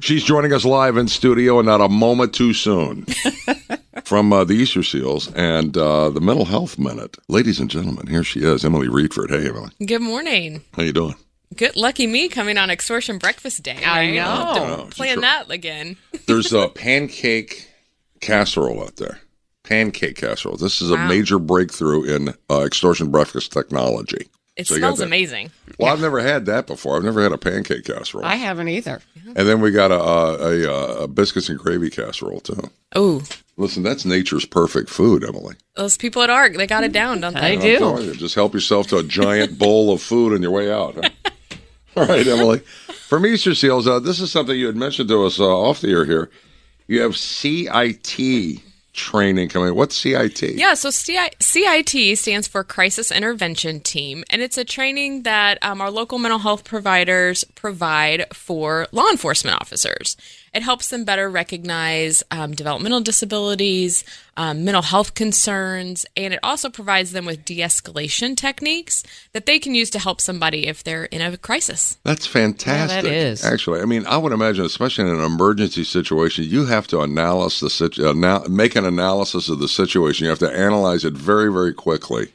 She's joining us live in studio and not a moment too soon from uh, the Easter Seals and uh, the Mental Health Minute. Ladies and gentlemen, here she is, Emily Reedford. Hey, Emily. Good morning. How you doing? Good lucky me coming on extortion breakfast day. I right? know. I'll have to Oh, plan sure. that again. There's a pancake casserole out there. Pancake casserole. This is a major breakthrough in uh, extortion breakfast technology. It So smells amazing. Well, I've never had that before. I've never had a pancake casserole. I haven't either. and then we got a, a, a, a biscuits and gravy casserole too. Oh, Listen, that's nature's perfect food, Emily. those people at ARC, they got it down, don't I they? I'm do. you, just help yourself to a giant bowl of food on your way out. huh? All right, Emily. From Easter Seals, uh, this is something you had mentioned to us uh, off the air here. You have CIT training coming. What's CIT? Yeah, so CI- CIT stands for Crisis Intervention Team, and it's a training that um, our local mental health providers provide for law enforcement officers. It helps them better recognize um, developmental disabilities, um, mental health concerns, and it also provides them with de escalation techniques that they can use to help somebody if they're in a crisis. That's fantastic. Yeah, that is. Actually, I mean, I would imagine, especially in an emergency situation, you have to analyze the situ- ana- make an analysis of the situation. You have to analyze it very, very quickly,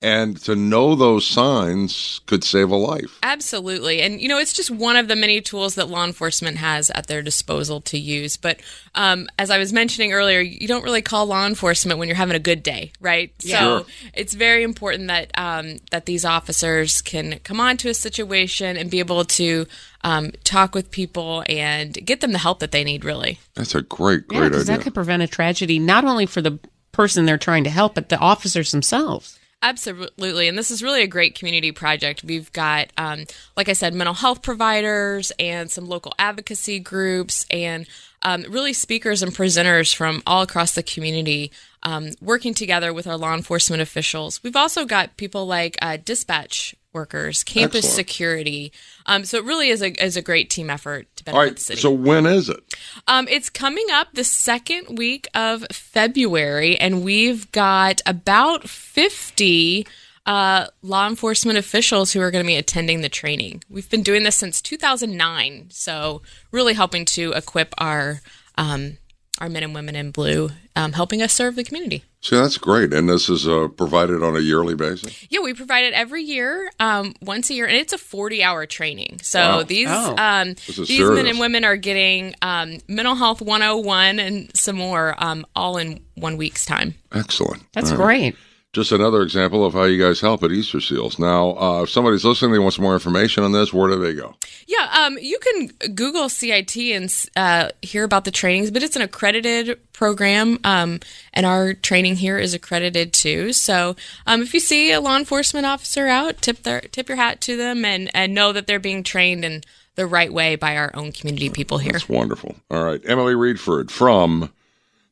and to know those signs could save a life. Absolutely. And, you know, it's just one of the many tools that law enforcement has at their disposal to use. But um, as I was mentioning earlier, you don't really call law enforcement when you're having a good day, right? Sure. So it's very important that, um, that these officers can come onto a situation and be able to um, talk with people and get them the help that they need, really. That's a great, great because idea. that could prevent a tragedy not only for the person they're trying to help, but the officers themselves. Absolutely. And this is really a great community project. We've got, um, like I said, mental health providers and some local advocacy groups and um, really speakers and presenters from all across the community um, working together with our law enforcement officials. We've also got people like uh, dispatch workers, campus Excellent. security. Um, so it really is a, is a great team effort to benefit All right. the city. So when is it? Um, it's coming up the second week of February, and we've got about 50 uh, law enforcement officials who are going to be attending the training. We've been doing this since 2009, so really helping to equip our um, our men and women in blue, um, helping us serve the community. See, that's great, and this is uh, provided on a yearly basis. Yeah, we provide it every year, um, once a year, and it's a forty-hour training. So Wow. these Oh. um, This is these men and women are getting um, mental health 101 and some more, um, all in one week's time. Excellent. That's All right. Just another example of how you guys help at Easter Seals. Now, uh, if somebody's listening, they want some more information on this. Where do they go? Yeah, um, you can Google CIT and uh, hear about the trainings, but it's an accredited program, um, and our training here is accredited too. So, um, if you see a law enforcement officer out, tip their tip your hat to them, and and know that they're being trained in the right way by our own community people here. That's wonderful. All right, Emily Reedford from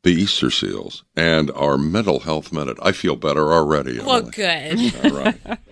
the Easter Seals and our mental health minute. I feel better already. Well, Emily. good. All right.